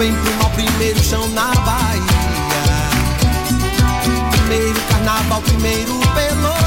Vem pro mal, primeiro chão na Bahia. Primeiro carnaval, primeiro pelo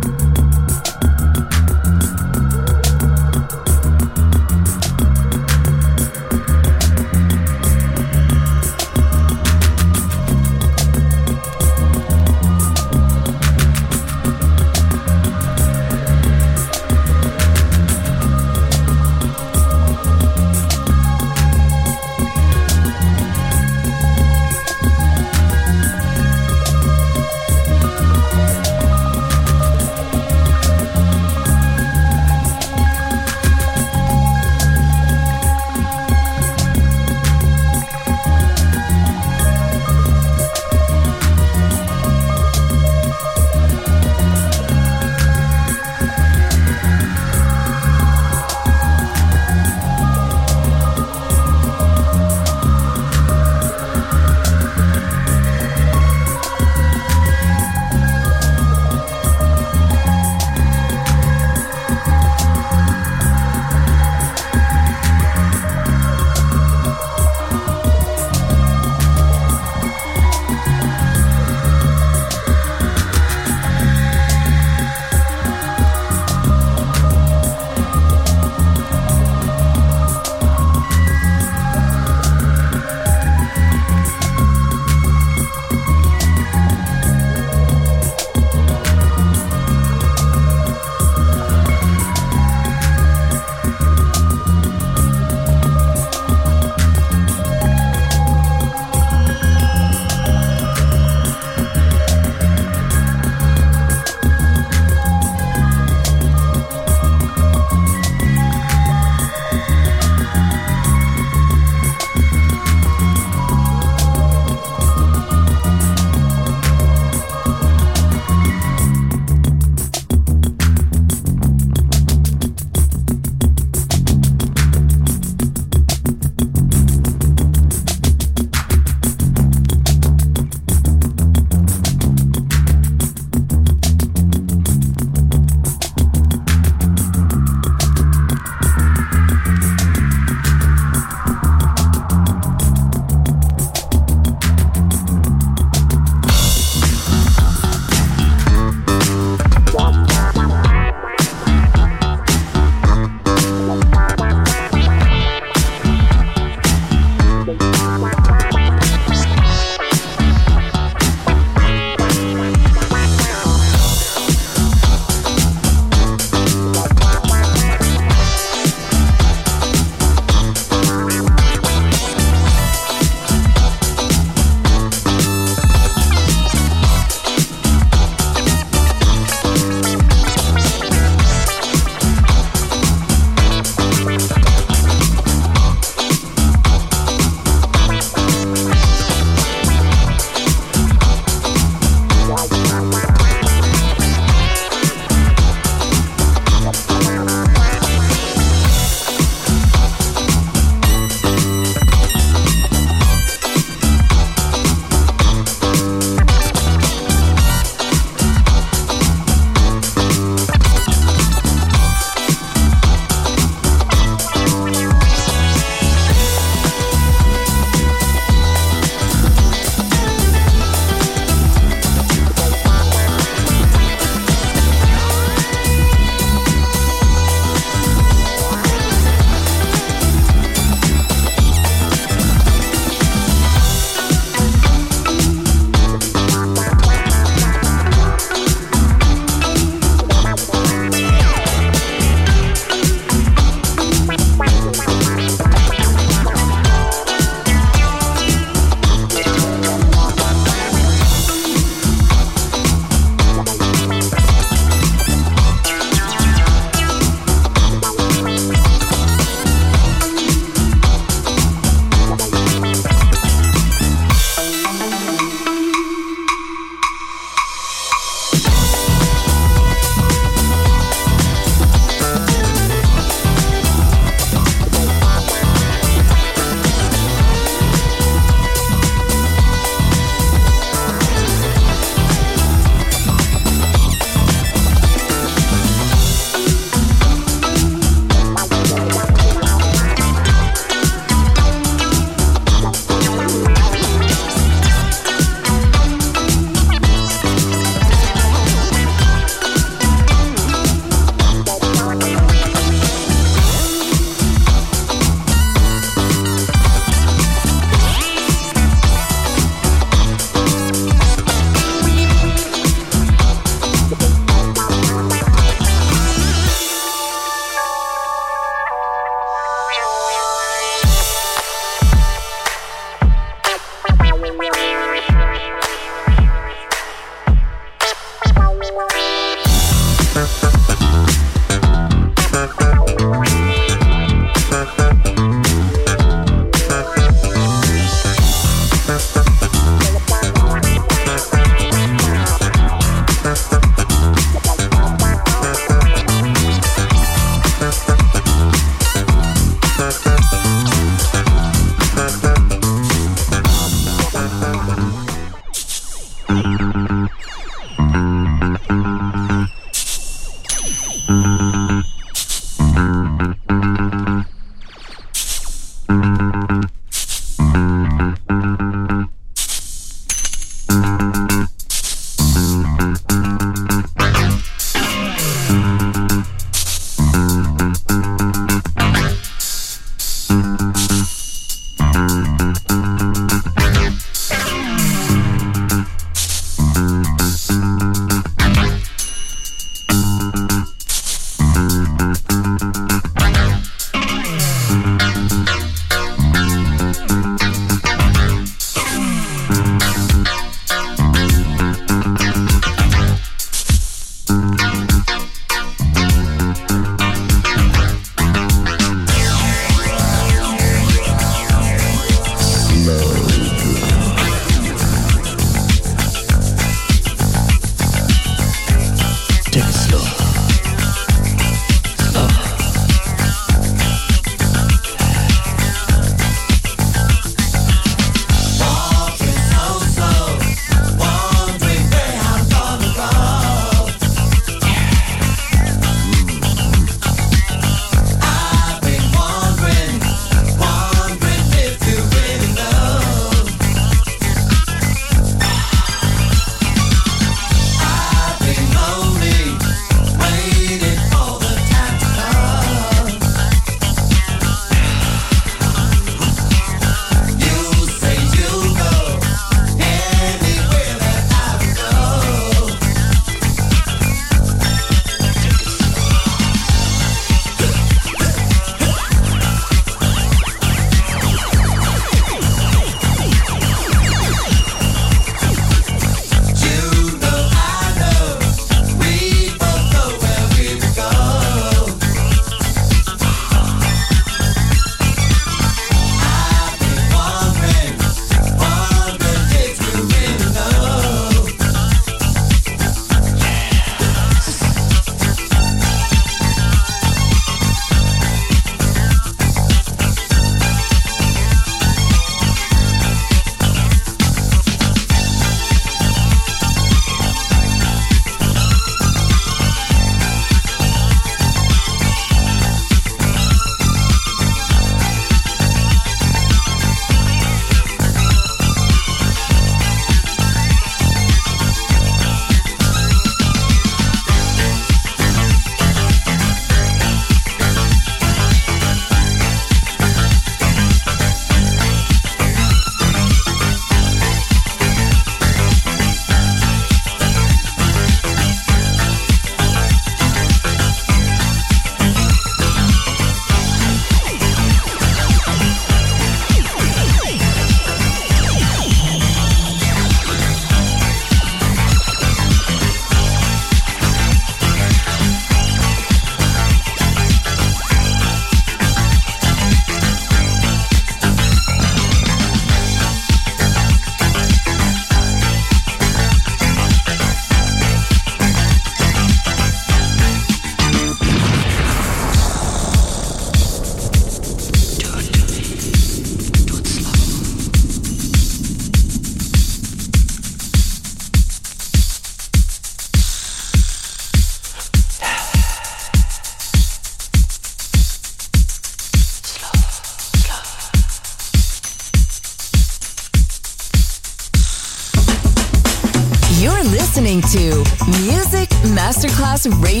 Masterclass Radio,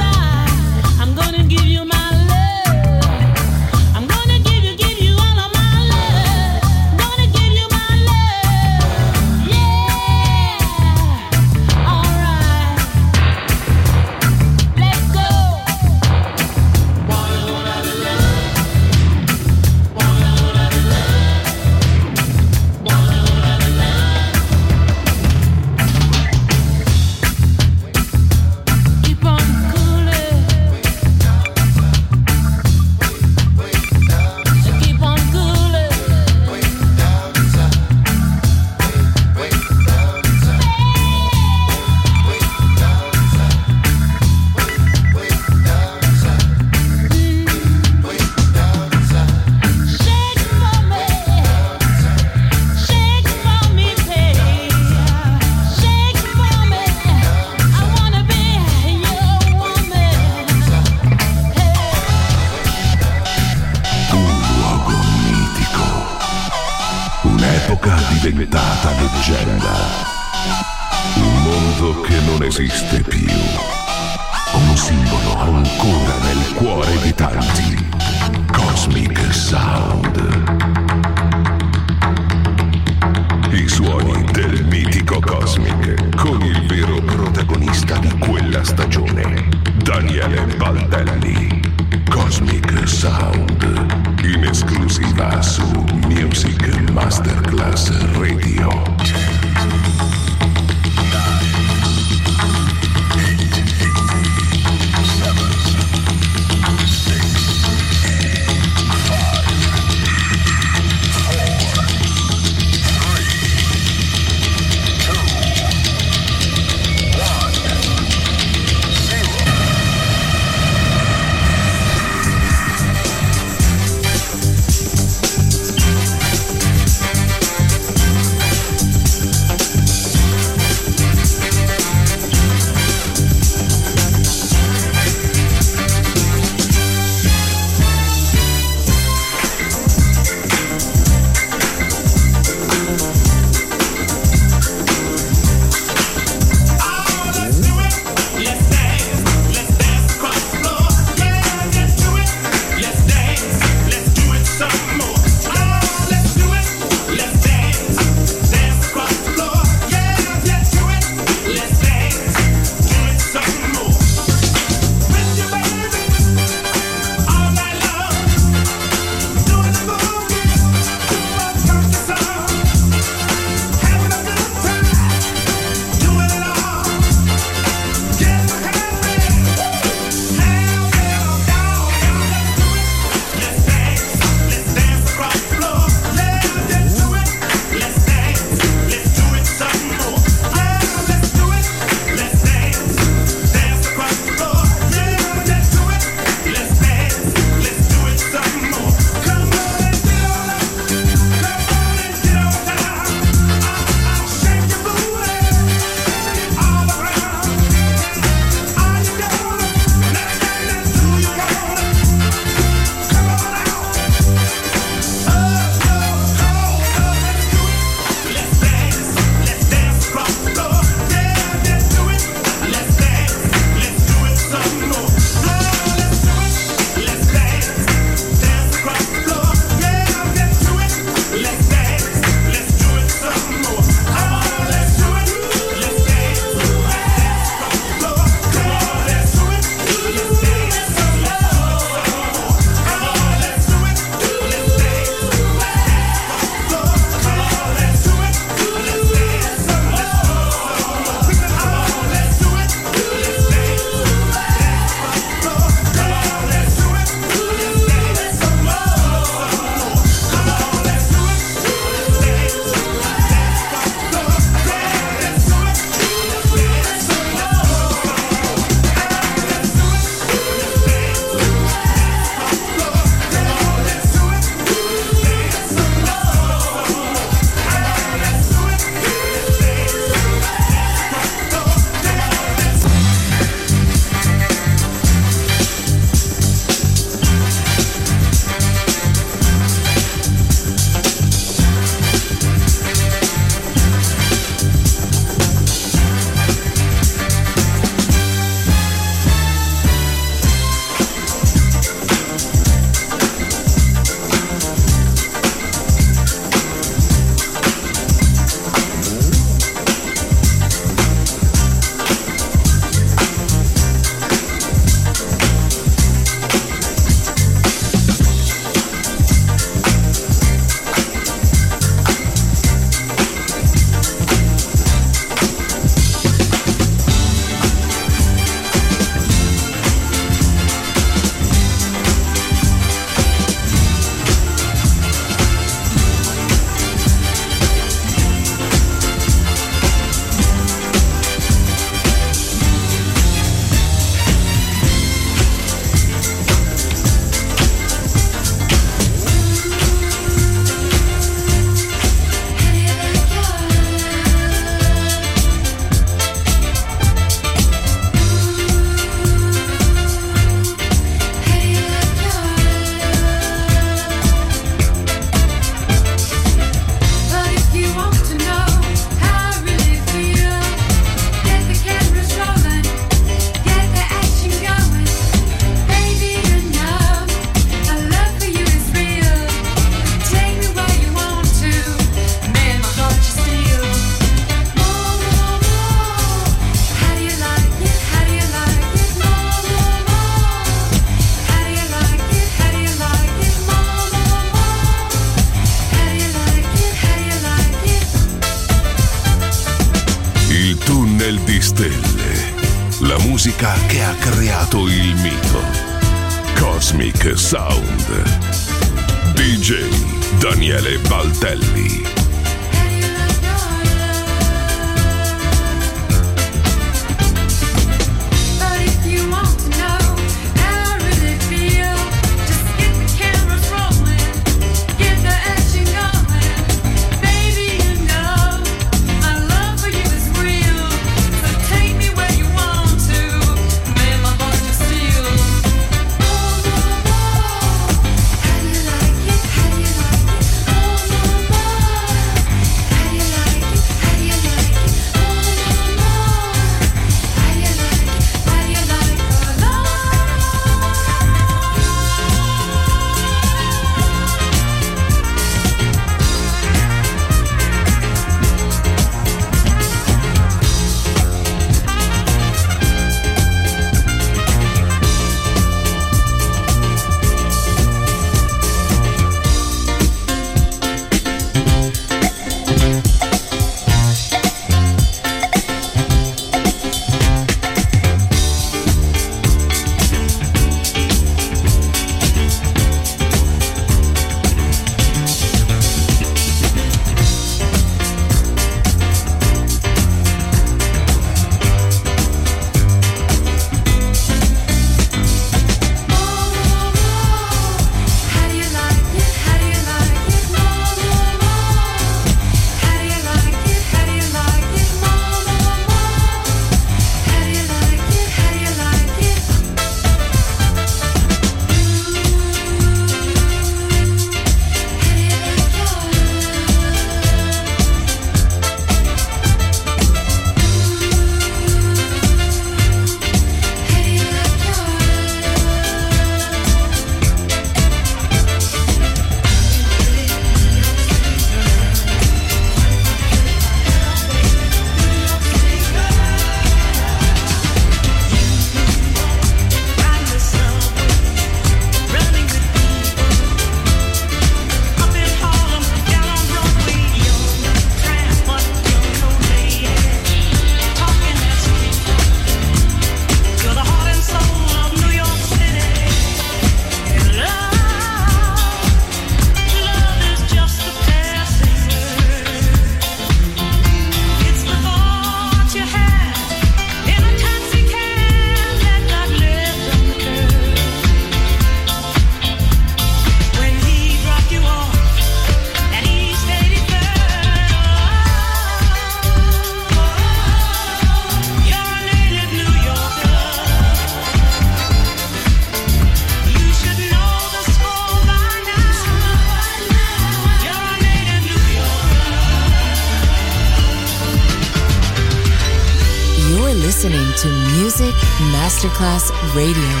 Radio.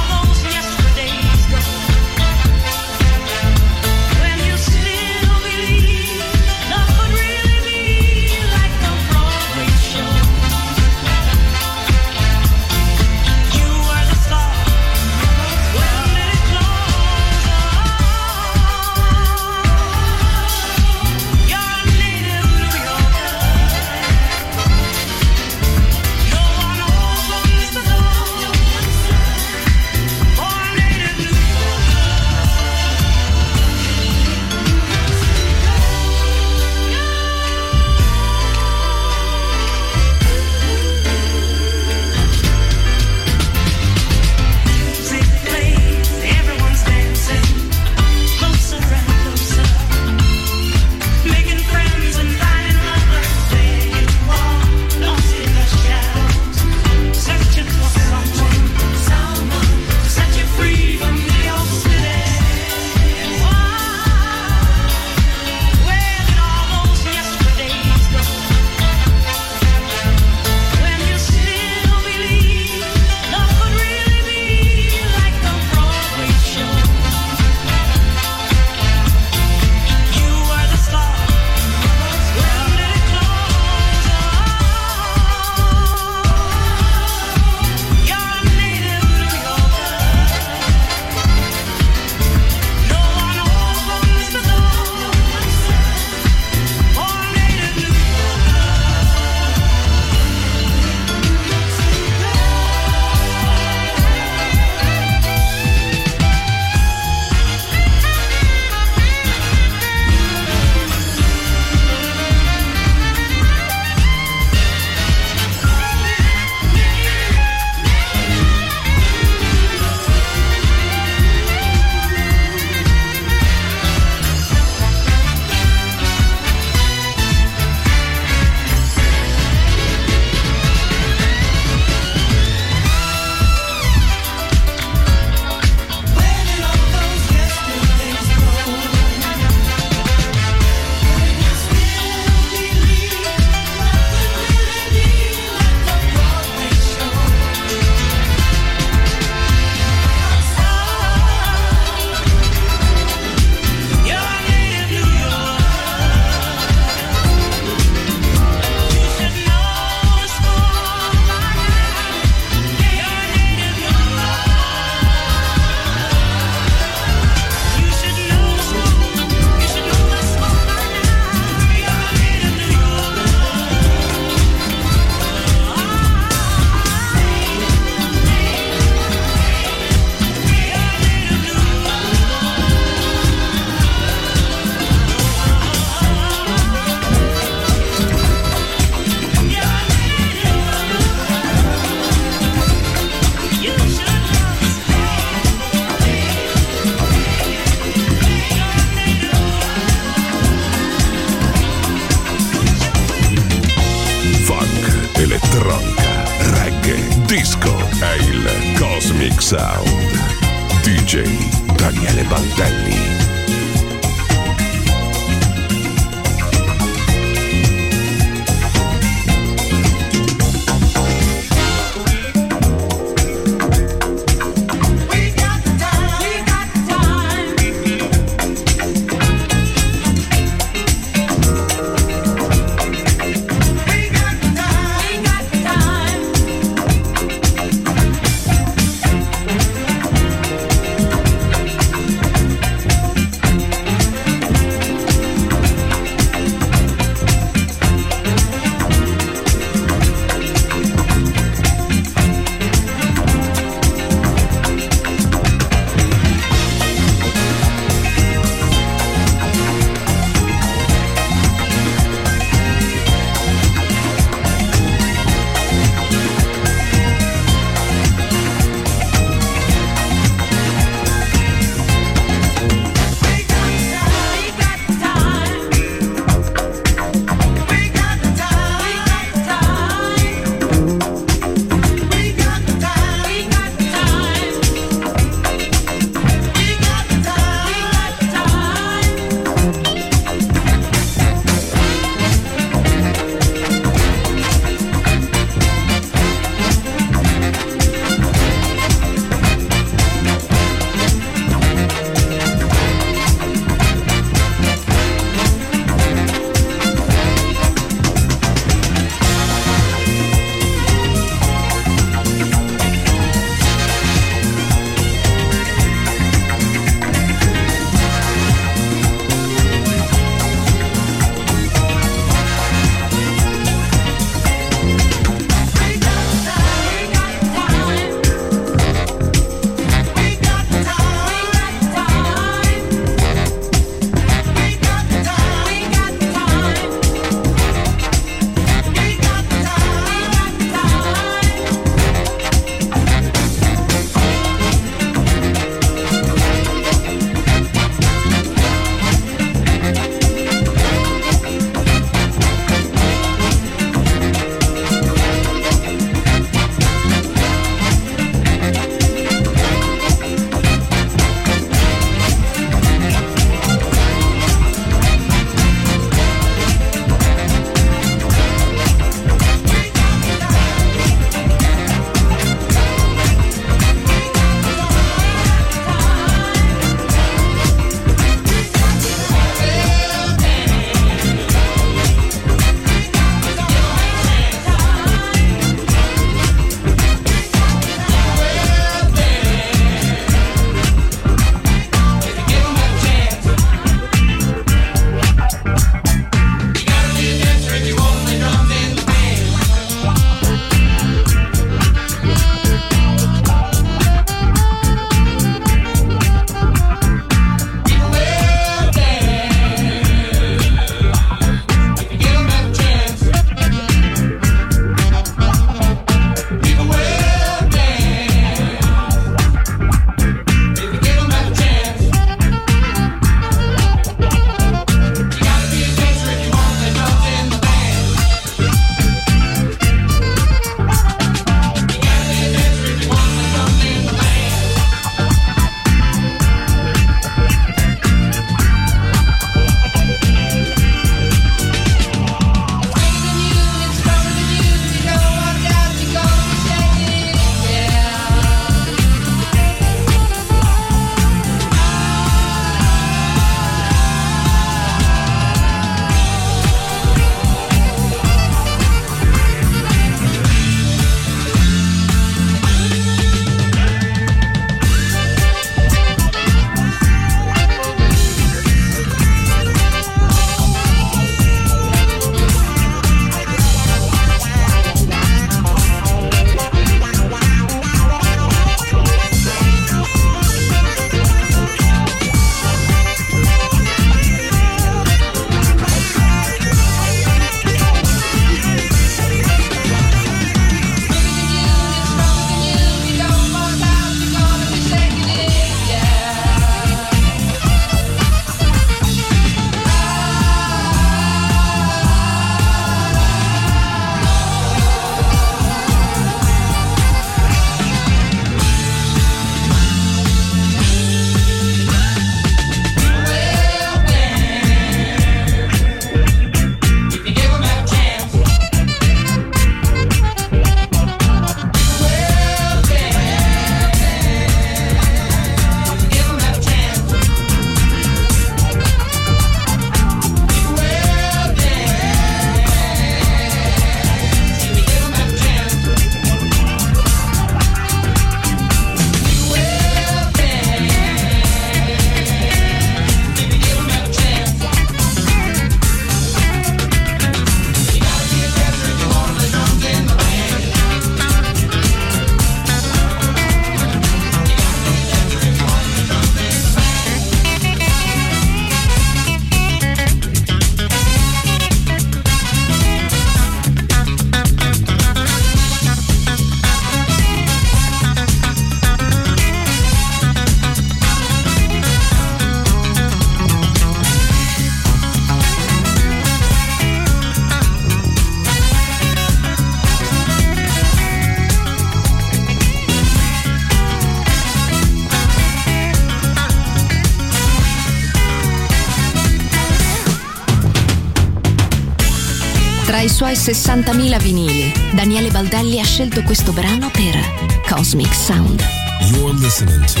Suoi 60.000 vinili, Daniele Baldelli ha scelto questo brano per Cosmic Sound. You're listening to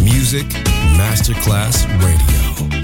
Music Masterclass Radio,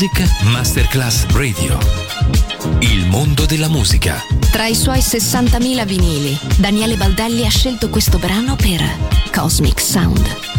Music Masterclass Radio. Il mondo della musica. Tra i suoi 60.000 vinili, Daniele Baldelli ha scelto questo brano per Cosmic Sound.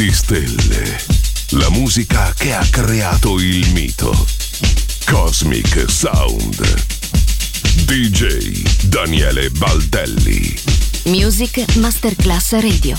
di stelle. La musica che ha creato il mito. Cosmic Sound. DJ Daniele Baldelli. Music Masterclass Radio.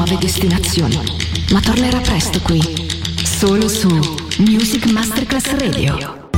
Nuove destinazioni, ma tornerà presto qui, solo su Music Masterclass Radio.